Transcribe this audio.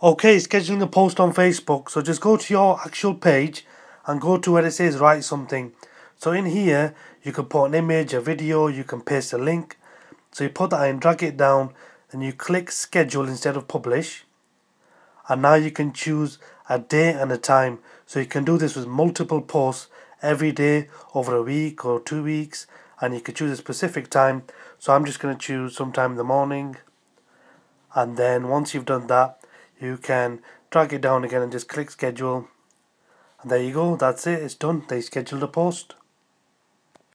Okay, scheduling a post on Facebook. So just go to your actual page and go to where it says write something. So in here, you can put an image, a video, you can paste a link. So you put that in, drag it down, and you click schedule instead of publish. And now you can choose a day and a time. So you can do this with multiple posts every day over a week or two weeks. And you can choose a specific time. So I'm just going to choose sometime in the morning. And then once you've done that, you can drag it down again and just click schedule. And there you go that's it it's done. They scheduled a post